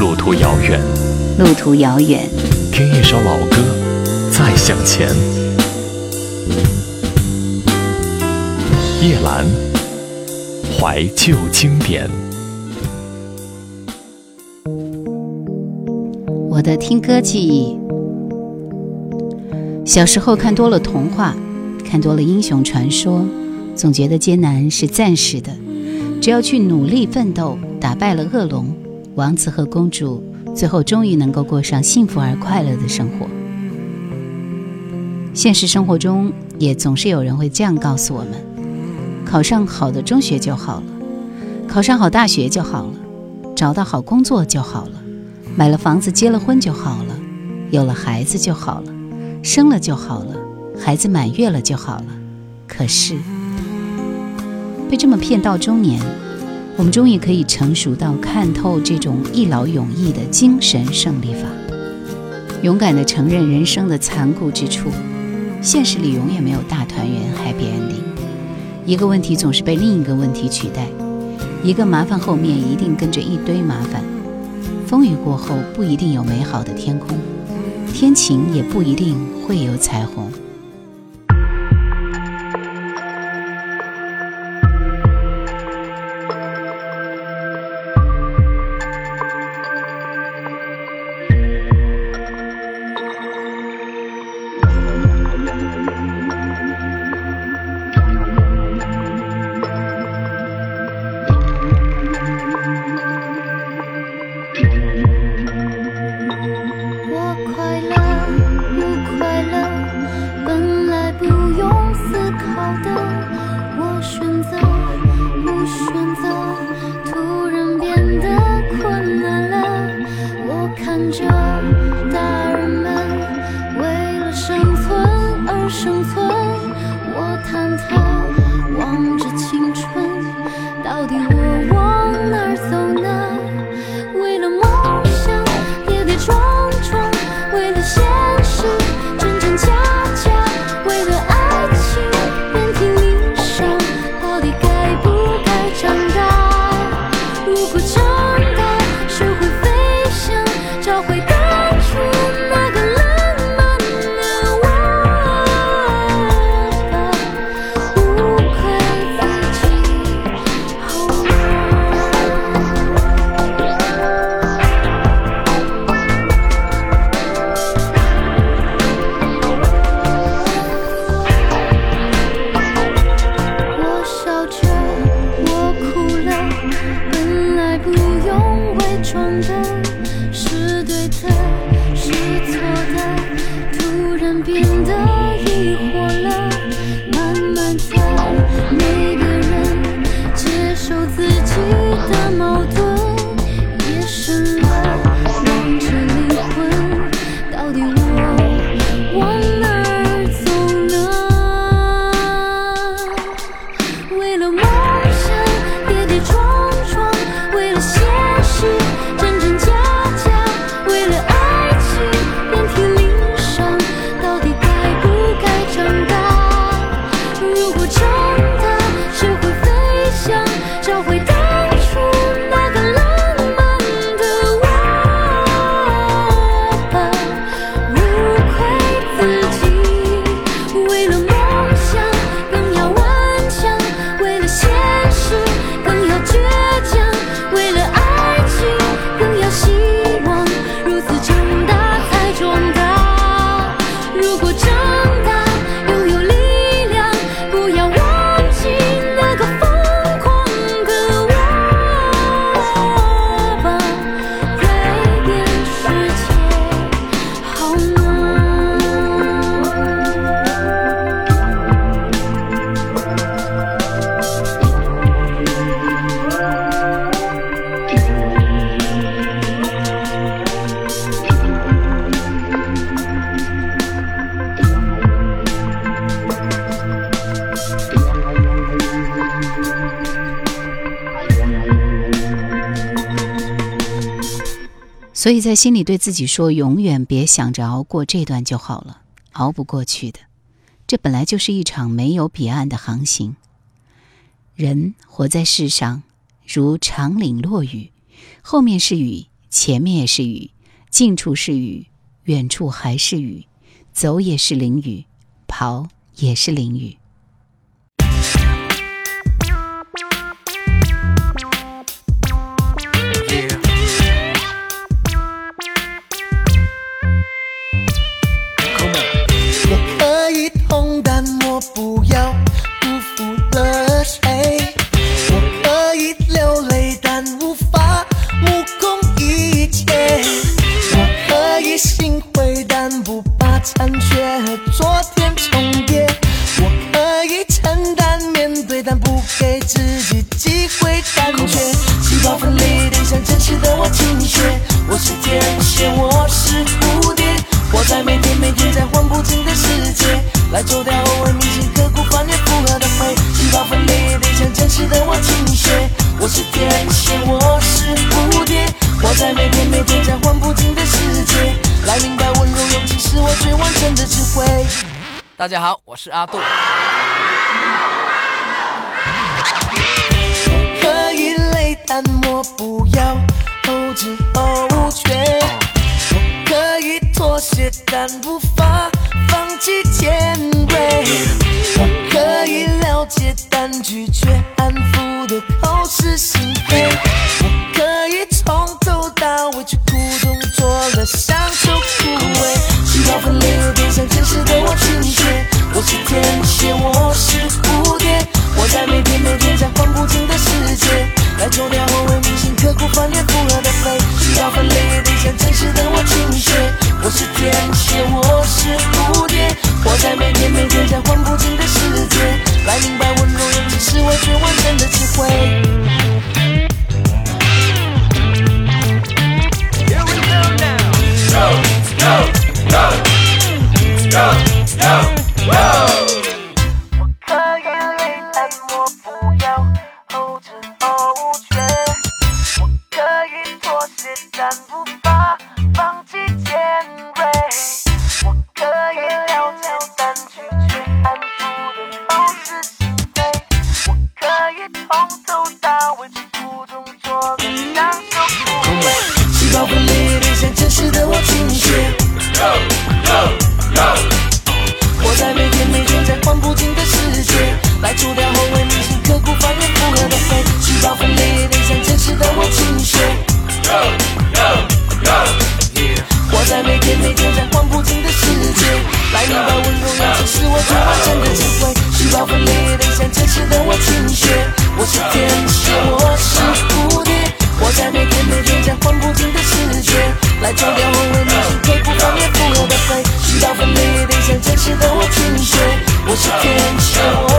路途遥远，路途遥远，听一首老歌，再向前。夜阑，怀旧经典。我的听歌记忆，小时候看多了童话，看多了英雄传说，总觉得艰难是暂时的，只要去努力奋斗，打败了恶龙。王子和公主最后终于能够过上幸福而快乐的生活。现实生活中也总是有人会这样告诉我们：考上好的中学就好了，考上好大学就好了，找到好工作就好了，买了房子结了婚就好了，有了孩子就好了，生了就好了，孩子满月了就好了。可是被这么骗到中年。我们终于可以成熟到看透这种一劳永逸的精神胜利法，勇敢地承认人生的残酷之处。现实里永远没有大团圆 （happy ending），一个问题总是被另一个问题取代，一个麻烦后面一定跟着一堆麻烦。风雨过后不一定有美好的天空，天晴也不一定会有彩虹。所以在心里对自己说：“永远别想着熬过这段就好了，熬不过去的。这本来就是一场没有彼岸的航行。人活在世上，如长岭落雨，后面是雨，前面也是雨，近处是雨，远处还是雨，走也是淋雨，跑也是淋雨。大家好，我是阿杜。可以累，但我不要后知后觉。我可以妥协，但无法放弃尖锐。我可以了解，但拒绝安抚的口是心非。我可以从头到尾去苦中作乐，享受枯萎。细胞分裂，变成真实的我情节。我是天蝎，我是蝴蝶，我在每天每天在换不停的世界，来抽 c'est à vous 是我最完整的智慧，细胞分裂的像真实的我倾斜。我是天蝎，我是蝴蝶，活在每天每天绽放不尽的世界。来冲掉我为你心肺不方便复合的肺，细胞分裂的像真实的我倾斜。我是天蝎。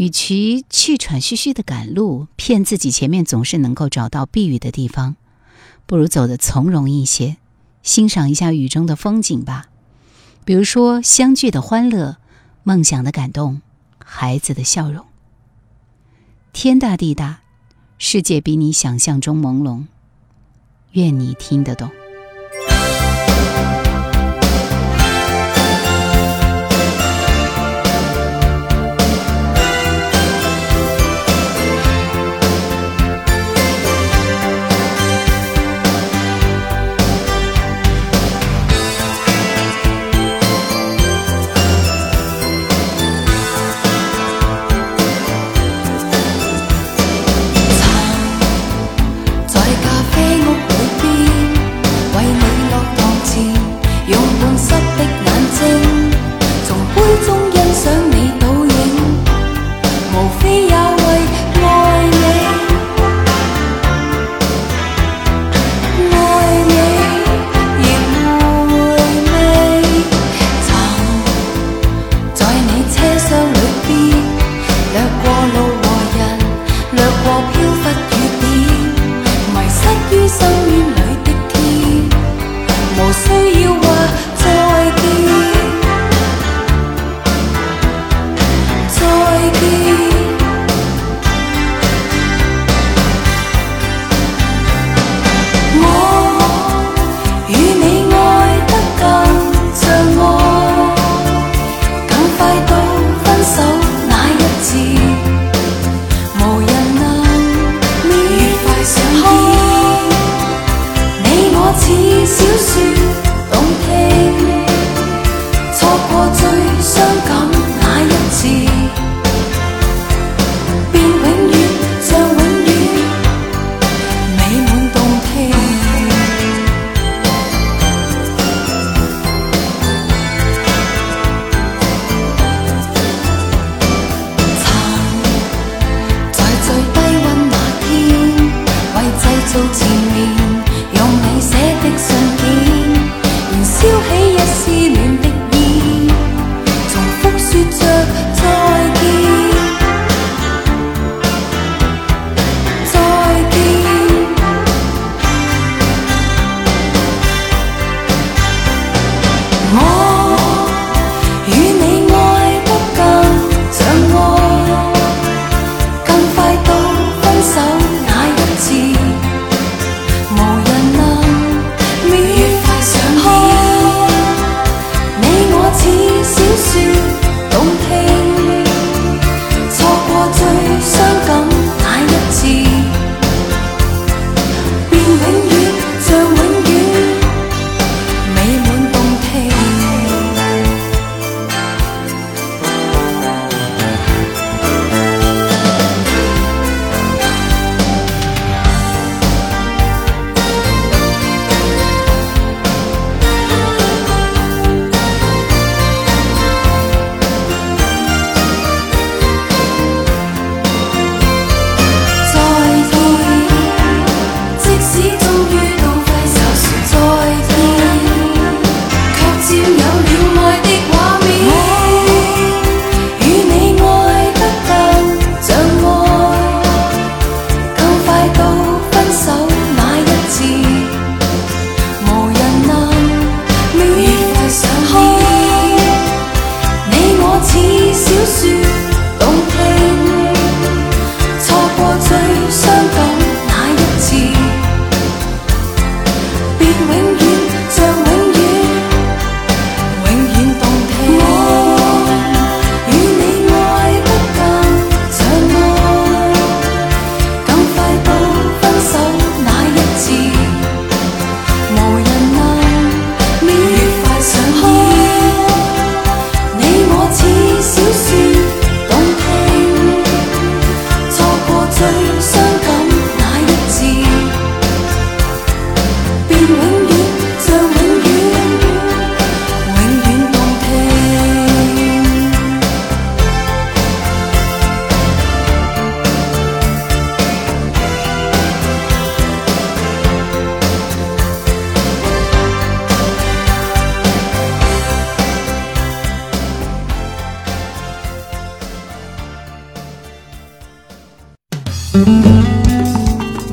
与其气喘吁吁的赶路，骗自己前面总是能够找到避雨的地方，不如走得从容一些，欣赏一下雨中的风景吧。比如说相聚的欢乐、梦想的感动、孩子的笑容。天大地大，世界比你想象中朦胧。愿你听得懂。伤感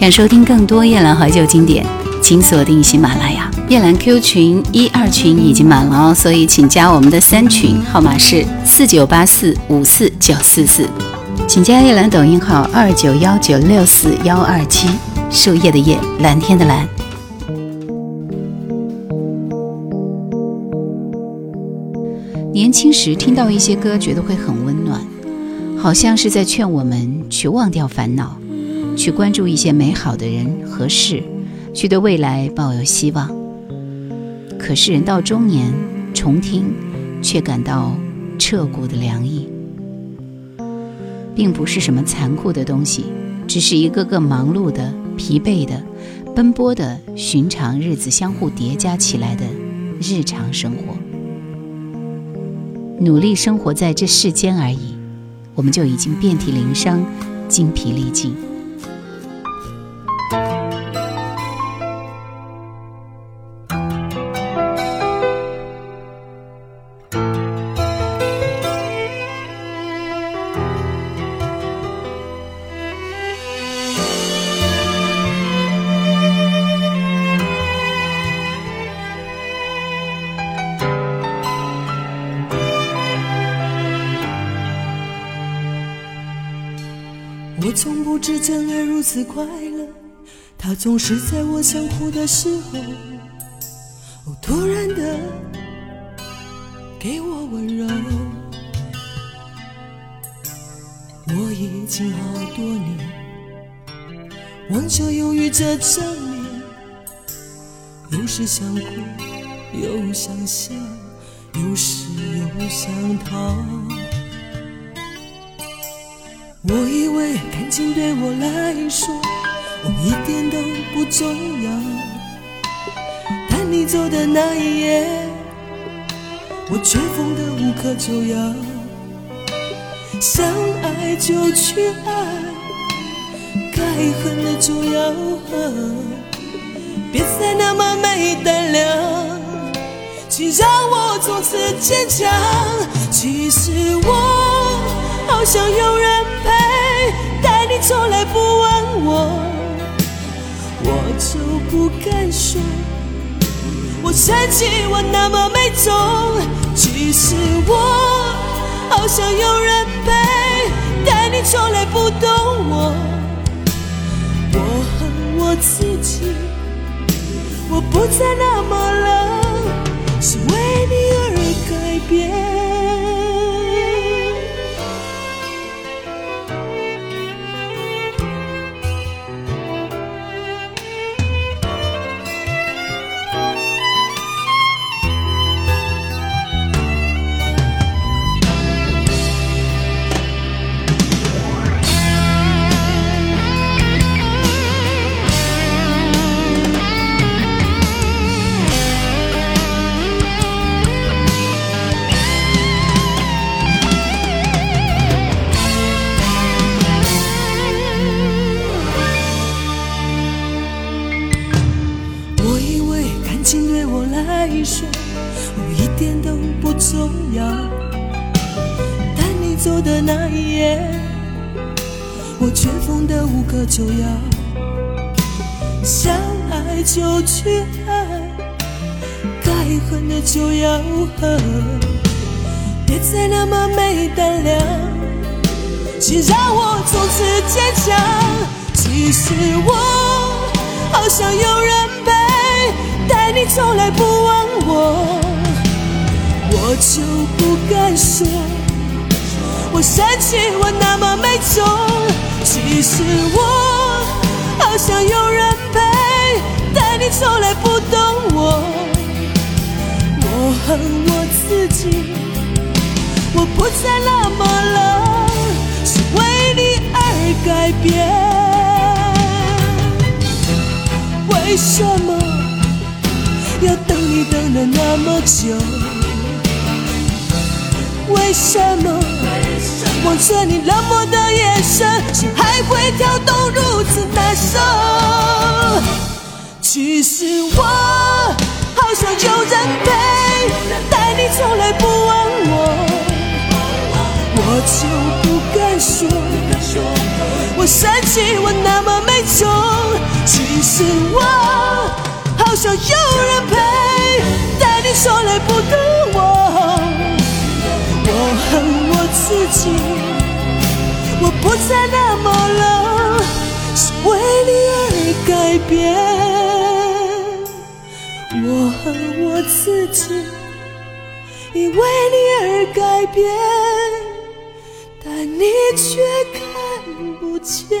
想收听更多夜兰怀旧经典，请锁定喜马拉雅。夜兰 Q 群一二群已经满了哦，所以请加我们的三群，号码是四九八四五四九四四。请加夜兰抖音号二九幺九六四幺二七，树叶的叶，蓝天的蓝。年轻时听到一些歌，觉得会很温暖，好像是在劝我们去忘掉烦恼，去关注一些美好的人和事，去对未来抱有希望。可是人到中年，重听却感到彻骨的凉意，并不是什么残酷的东西，只是一个个忙碌的、疲惫的、奔波的寻常日子相互叠加起来的日常生活。努力生活在这世间而已，我们就已经遍体鳞伤、精疲力尽。真爱如此快乐，它总是在我想哭的时候，哦，突然的给我温柔。我已经好多年，望着忧郁这张脸，有时想哭，又想笑，有时又想逃。我以为感情对我来说，哦一点都不重要。但你走的那一夜，我却疯得无可救药。想爱就去爱，该恨的就要恨，别再那么没胆量。请让我从此坚强。其实我好想有人，从来不问我，我就不敢说。我生气，我那么没种。其实我好想有人陪，但你从来不懂我。我恨我自己，我不再那么冷，是为你而改变。情对我来说，哦一点都不重要。但你走的那一夜，我却疯得无可救药。想爱就去爱，该恨的就要恨，别再那么没胆量。请让我从此坚强。其实我好想有人，但你从来不问我，我就不敢说。我生气，我那么没种。其实我好想有人陪，但你从来不懂我。我恨我自己，我不再那么冷，是为你而改变。为什么你等了那么久？为什么望着你冷漠的眼神，心还会跳动如此难受？其实我好想有人陪，但你从来不问我，我就不敢说。我生气，我那么？没种。其实我好想有人陪，但你从来不懂我。我恨我自己，我不再那么冷，是为你而改变。我恨我自己，因为你而改变，但你却看不见。